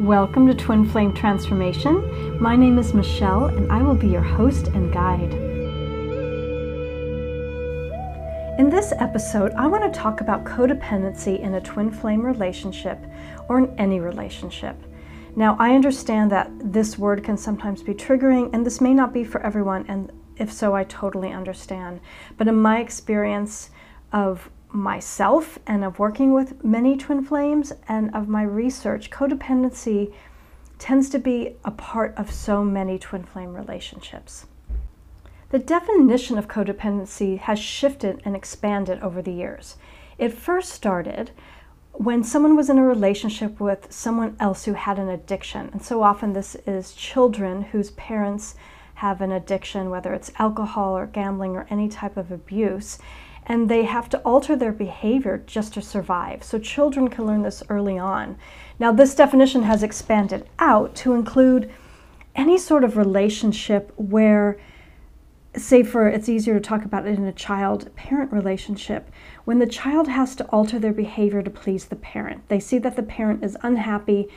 Welcome to Twin Flame Transformation. My name is Michelle, and I will be your host and guide. In this episode, I want to talk about codependency in a twin flame relationship or in any relationship. Now, I understand that this word can sometimes be triggering, and this may not be for everyone, and if so, I totally understand. But in my experience of myself and of working with many twin flames and of my research, codependency tends to be a part of so many twin flame relationships. The definition of codependency has shifted and expanded over the years. It first started when someone was in a relationship with someone else who had an addiction. And so often this is children whose parents have an addiction, whether it's alcohol or gambling or any type of abuse and they have to alter their behavior just to survive. So children can learn this early on. Now, this definition has expanded out to include any sort of relationship where, say, for it's easier to talk about it in a child parent relationship, when the child has to alter their behavior to please the parent. They see that the parent is unhappy,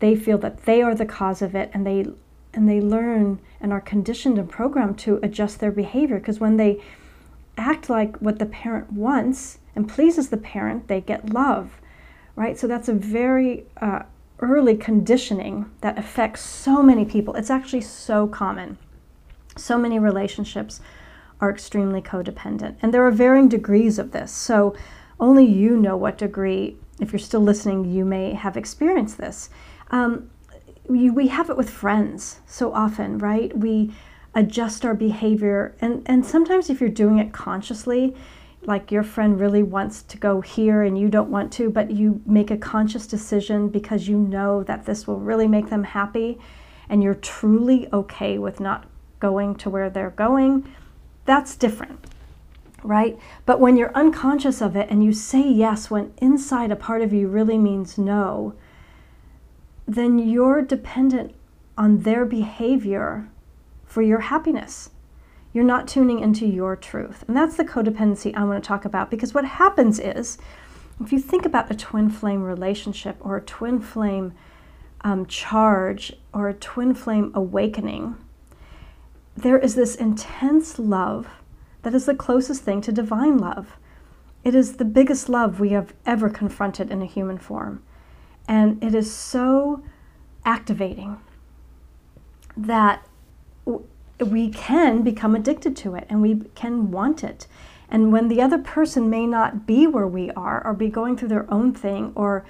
they feel that they are the cause of it, and they and they learn and are conditioned and programmed to adjust their behavior because when they act like what the parent wants and pleases the parent, they get love, right? So that's a very uh, early conditioning that affects so many people. It's actually so common. So many relationships are extremely codependent, and there are varying degrees of this. So only you know what degree, if you're still listening, you may have experienced this. Um, we, we have it with friends so often, right? We adjust our behavior. And, and sometimes, if you're doing it consciously, like your friend really wants to go here and you don't want to, but you make a conscious decision because you know that this will really make them happy and you're truly okay with not going to where they're going, that's different, right? But when you're unconscious of it and you say yes when inside a part of you really means no, then you're dependent on their behavior for your happiness. You're not tuning into your truth. And that's the codependency I want to talk about because what happens is if you think about a twin flame relationship or a twin flame um, charge or a twin flame awakening, there is this intense love that is the closest thing to divine love. It is the biggest love we have ever confronted in a human form. And it is so activating that we can become addicted to it and we can want it. And when the other person may not be where we are or be going through their own thing, or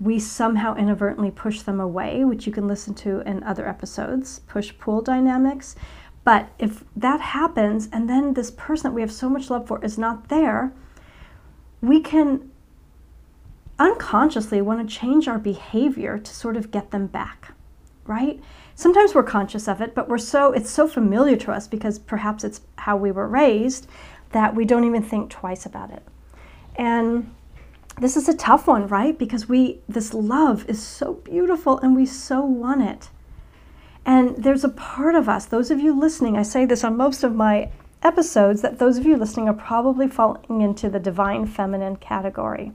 we somehow inadvertently push them away, which you can listen to in other episodes, push pull dynamics. But if that happens and then this person that we have so much love for is not there, we can unconsciously want to change our behavior to sort of get them back, right? Sometimes we're conscious of it, but we're so it's so familiar to us because perhaps it's how we were raised that we don't even think twice about it. And this is a tough one, right? Because we this love is so beautiful and we so want it. And there's a part of us, those of you listening, I say this on most of my episodes that those of you listening are probably falling into the divine feminine category.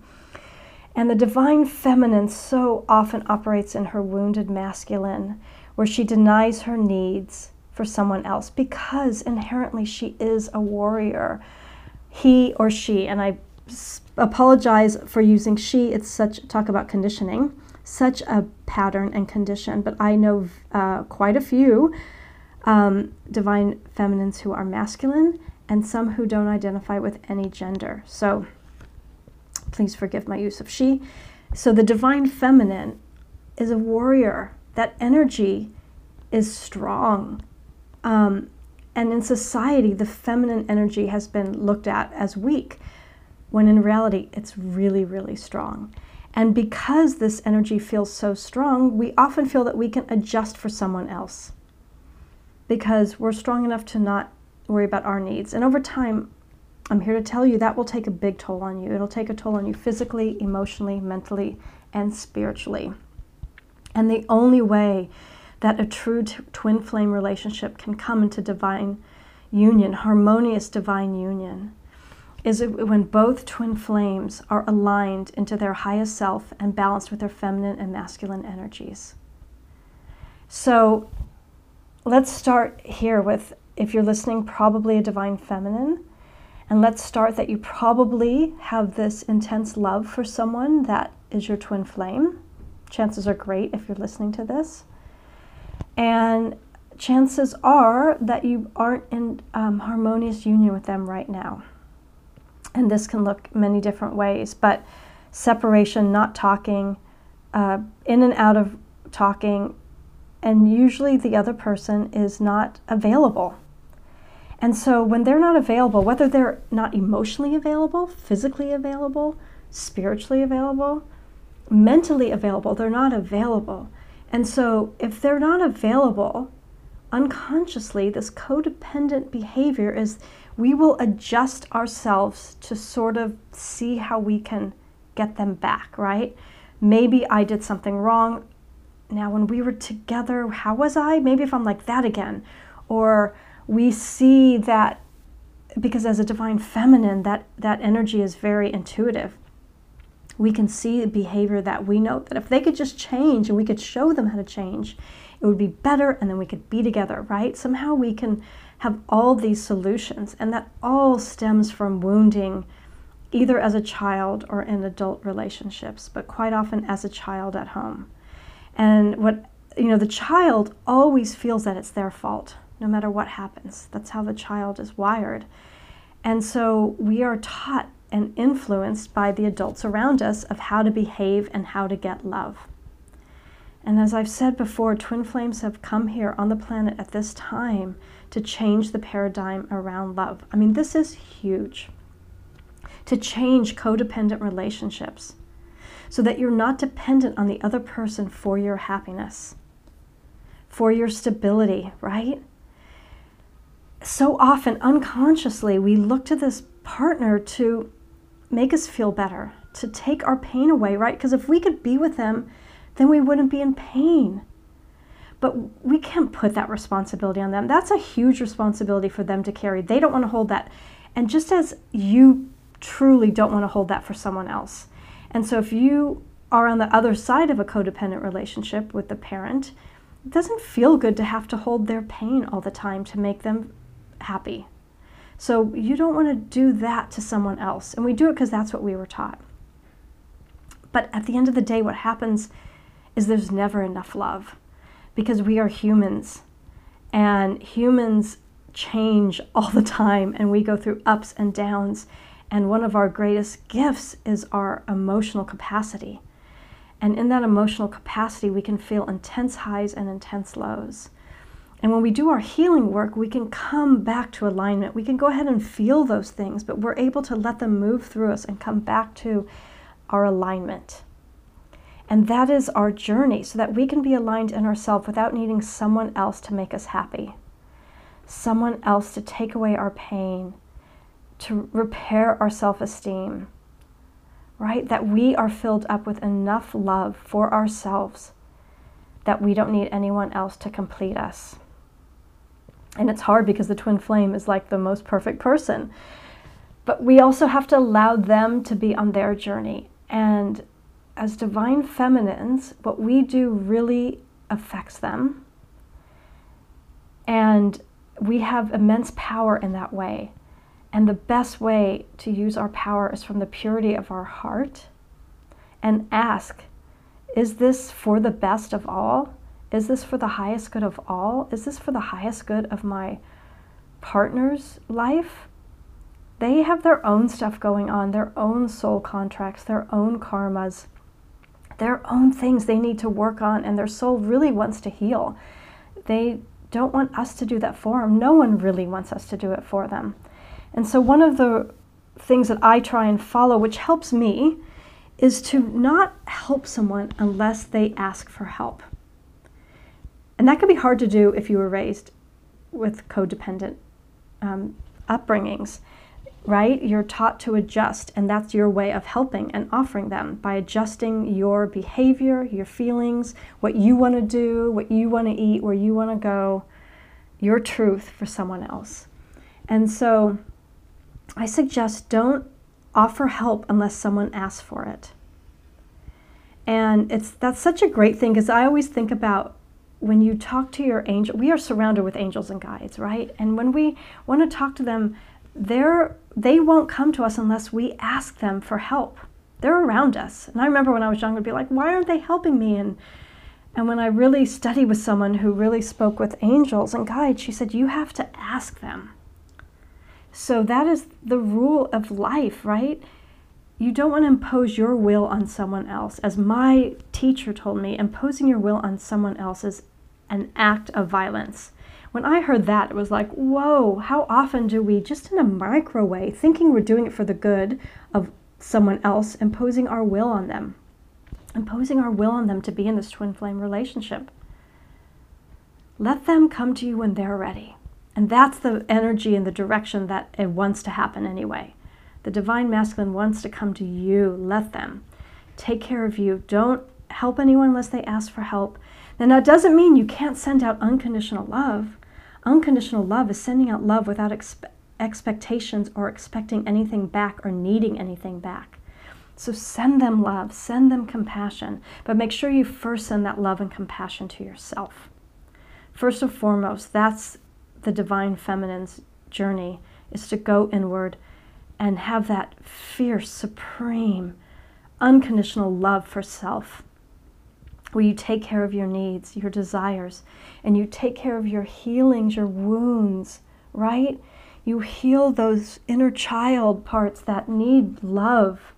And the divine feminine so often operates in her wounded masculine, where she denies her needs for someone else because inherently she is a warrior. He or she, and I apologize for using she, it's such, talk about conditioning, such a pattern and condition, but I know uh, quite a few um, divine feminines who are masculine and some who don't identify with any gender. So please forgive my use of she. So the divine feminine is a warrior that energy is strong. Um, and in society, the feminine energy has been looked at as weak, when in reality, it's really, really strong. And because this energy feels so strong, we often feel that we can adjust for someone else because we're strong enough to not worry about our needs. And over time, I'm here to tell you that will take a big toll on you. It'll take a toll on you physically, emotionally, mentally, and spiritually. And the only way that a true t- twin flame relationship can come into divine union, harmonious divine union, is when both twin flames are aligned into their highest self and balanced with their feminine and masculine energies. So let's start here with if you're listening, probably a divine feminine. And let's start that you probably have this intense love for someone that is your twin flame. Chances are great if you're listening to this. And chances are that you aren't in um, harmonious union with them right now. And this can look many different ways, but separation, not talking, uh, in and out of talking, and usually the other person is not available. And so when they're not available, whether they're not emotionally available, physically available, spiritually available, mentally available, they're not available. And so if they're not available, unconsciously, this codependent behavior is we will adjust ourselves to sort of see how we can get them back, right? Maybe I did something wrong. Now, when we were together, how was I? Maybe if I'm like that again. Or we see that because as a divine feminine, that, that energy is very intuitive. We can see behavior that we know that if they could just change and we could show them how to change, it would be better and then we could be together, right? Somehow we can have all these solutions, and that all stems from wounding either as a child or in adult relationships, but quite often as a child at home. And what, you know, the child always feels that it's their fault no matter what happens. That's how the child is wired. And so we are taught and influenced by the adults around us of how to behave and how to get love. And as I've said before, twin flames have come here on the planet at this time to change the paradigm around love. I mean, this is huge. To change codependent relationships so that you're not dependent on the other person for your happiness, for your stability, right? so often unconsciously we look to this partner to make us feel better, to take our pain away, right? Because if we could be with them, then we wouldn't be in pain. But we can't put that responsibility on them. That's a huge responsibility for them to carry. They don't want to hold that. And just as you truly don't want to hold that for someone else. And so if you are on the other side of a codependent relationship with the parent, it doesn't feel good to have to hold their pain all the time to make them happy. So you don't want to do that to someone else. And we do it because that's what we were taught. But at the end of the day, what happens is there's never enough love because we are humans and humans change all the time and we go through ups and downs. And one of our greatest gifts is our emotional capacity. And in that emotional capacity, we can feel intense highs and intense lows. And when we do our healing work, we can come back to alignment. We can go ahead and feel those things, but we're able to let them move through us and come back to our alignment. And that is our journey so that we can be aligned in ourselves without needing someone else to make us happy, someone else to take away our pain, to repair our self esteem, right? That we are filled up with enough love for ourselves that we don't need anyone else to complete us. And it's hard because the twin flame is like the most perfect person. But we also have to allow them to be on their journey. And as divine feminines, what we do really affects them. And we have immense power in that way. And the best way to use our power is from the purity of our heart and ask, is this for the best of all? Is this for the highest good of all? Is this for the highest good of my partner's life? They have their own stuff going on, their own soul contracts, their own karmas, their own things they need to work on, and their soul really wants to heal. They don't want us to do that for them. No one really wants us to do it for them. And so, one of the things that I try and follow, which helps me, is to not help someone unless they ask for help. And that can be hard to do if you were raised with codependent um, upbringings, right? You're taught to adjust, and that's your way of helping and offering them by adjusting your behavior, your feelings, what you want to do, what you want to eat, where you want to go, your truth for someone else. And so I suggest don't offer help unless someone asks for it. And it's that's such a great thing because I always think about when you talk to your angel, we are surrounded with angels and guides, right? And when we want to talk to them, they're they won't come to us unless we ask them for help. They're around us. And I remember when I was younger, I'd be like, why aren't they helping me? And and when I really studied with someone who really spoke with angels and guides, she said, you have to ask them. So that is the rule of life, right? You don't want to impose your will on someone else. As my teacher told me, imposing your will on someone else is an act of violence. When I heard that, it was like, whoa, how often do we, just in a micro way, thinking we're doing it for the good of someone else, imposing our will on them? Imposing our will on them to be in this twin flame relationship. Let them come to you when they're ready. And that's the energy and the direction that it wants to happen anyway. The divine masculine wants to come to you. Let them take care of you. Don't help anyone unless they ask for help. Now, that doesn't mean you can't send out unconditional love. Unconditional love is sending out love without expe- expectations or expecting anything back or needing anything back. So send them love, send them compassion, but make sure you first send that love and compassion to yourself. First and foremost, that's the divine feminine's journey is to go inward and have that fierce, supreme, unconditional love for self, where you take care of your needs, your desires, and you take care of your healings, your wounds, right? You heal those inner child parts that need love.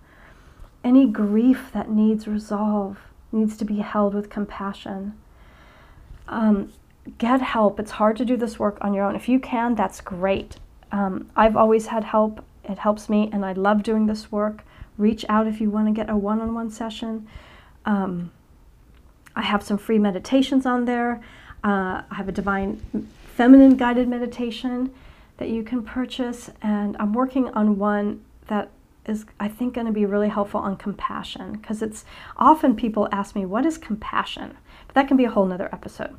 Any grief that needs resolve needs to be held with compassion. Um, get help. It's hard to do this work on your own. If you can, that's great. Um, I've always had help it helps me, and I love doing this work. Reach out if you want to get a one on one session. Um, I have some free meditations on there. Uh, I have a divine feminine guided meditation that you can purchase, and I'm working on one that is, I think, going to be really helpful on compassion because it's often people ask me, What is compassion? But that can be a whole nother episode.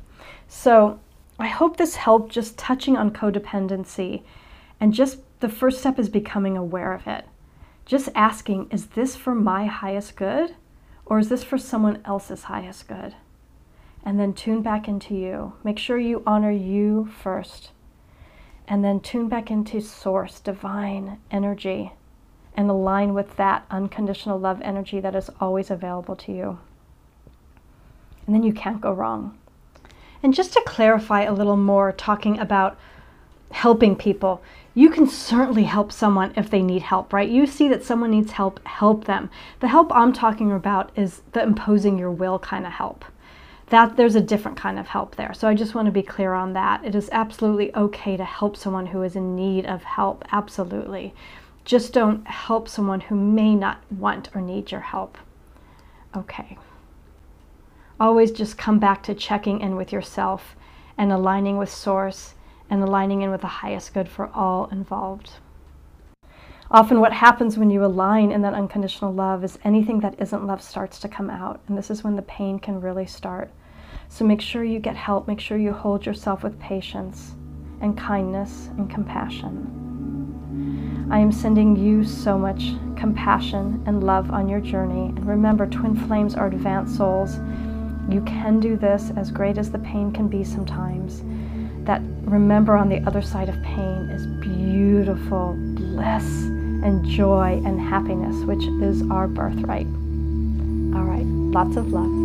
So I hope this helped just touching on codependency and just the first step is becoming aware of it. Just asking, is this for my highest good or is this for someone else's highest good? And then tune back into you. Make sure you honor you first. And then tune back into source, divine energy, and align with that unconditional love energy that is always available to you. And then you can't go wrong. And just to clarify a little more, talking about helping people, you can certainly help someone if they need help, right? You see that someone needs help, help them. The help I'm talking about is the imposing your will kind of help. That there's a different kind of help there. So I just want to be clear on that. It is absolutely okay to help someone who is in need of help. Absolutely. Just don't help someone who may not want or need your help. Okay. Always just come back to checking in with yourself and aligning with source and aligning in with the highest good for all involved. Often, what happens when you align in that unconditional love is anything that isn't love starts to come out, and this is when the pain can really start. So, make sure you get help, make sure you hold yourself with patience and kindness and compassion. I am sending you so much compassion and love on your journey. And remember, twin flames are advanced souls. You can do this, as great as the pain can be sometimes that remember on the other side of pain is beautiful bliss and joy and happiness, which is our birthright. All right, lots of love.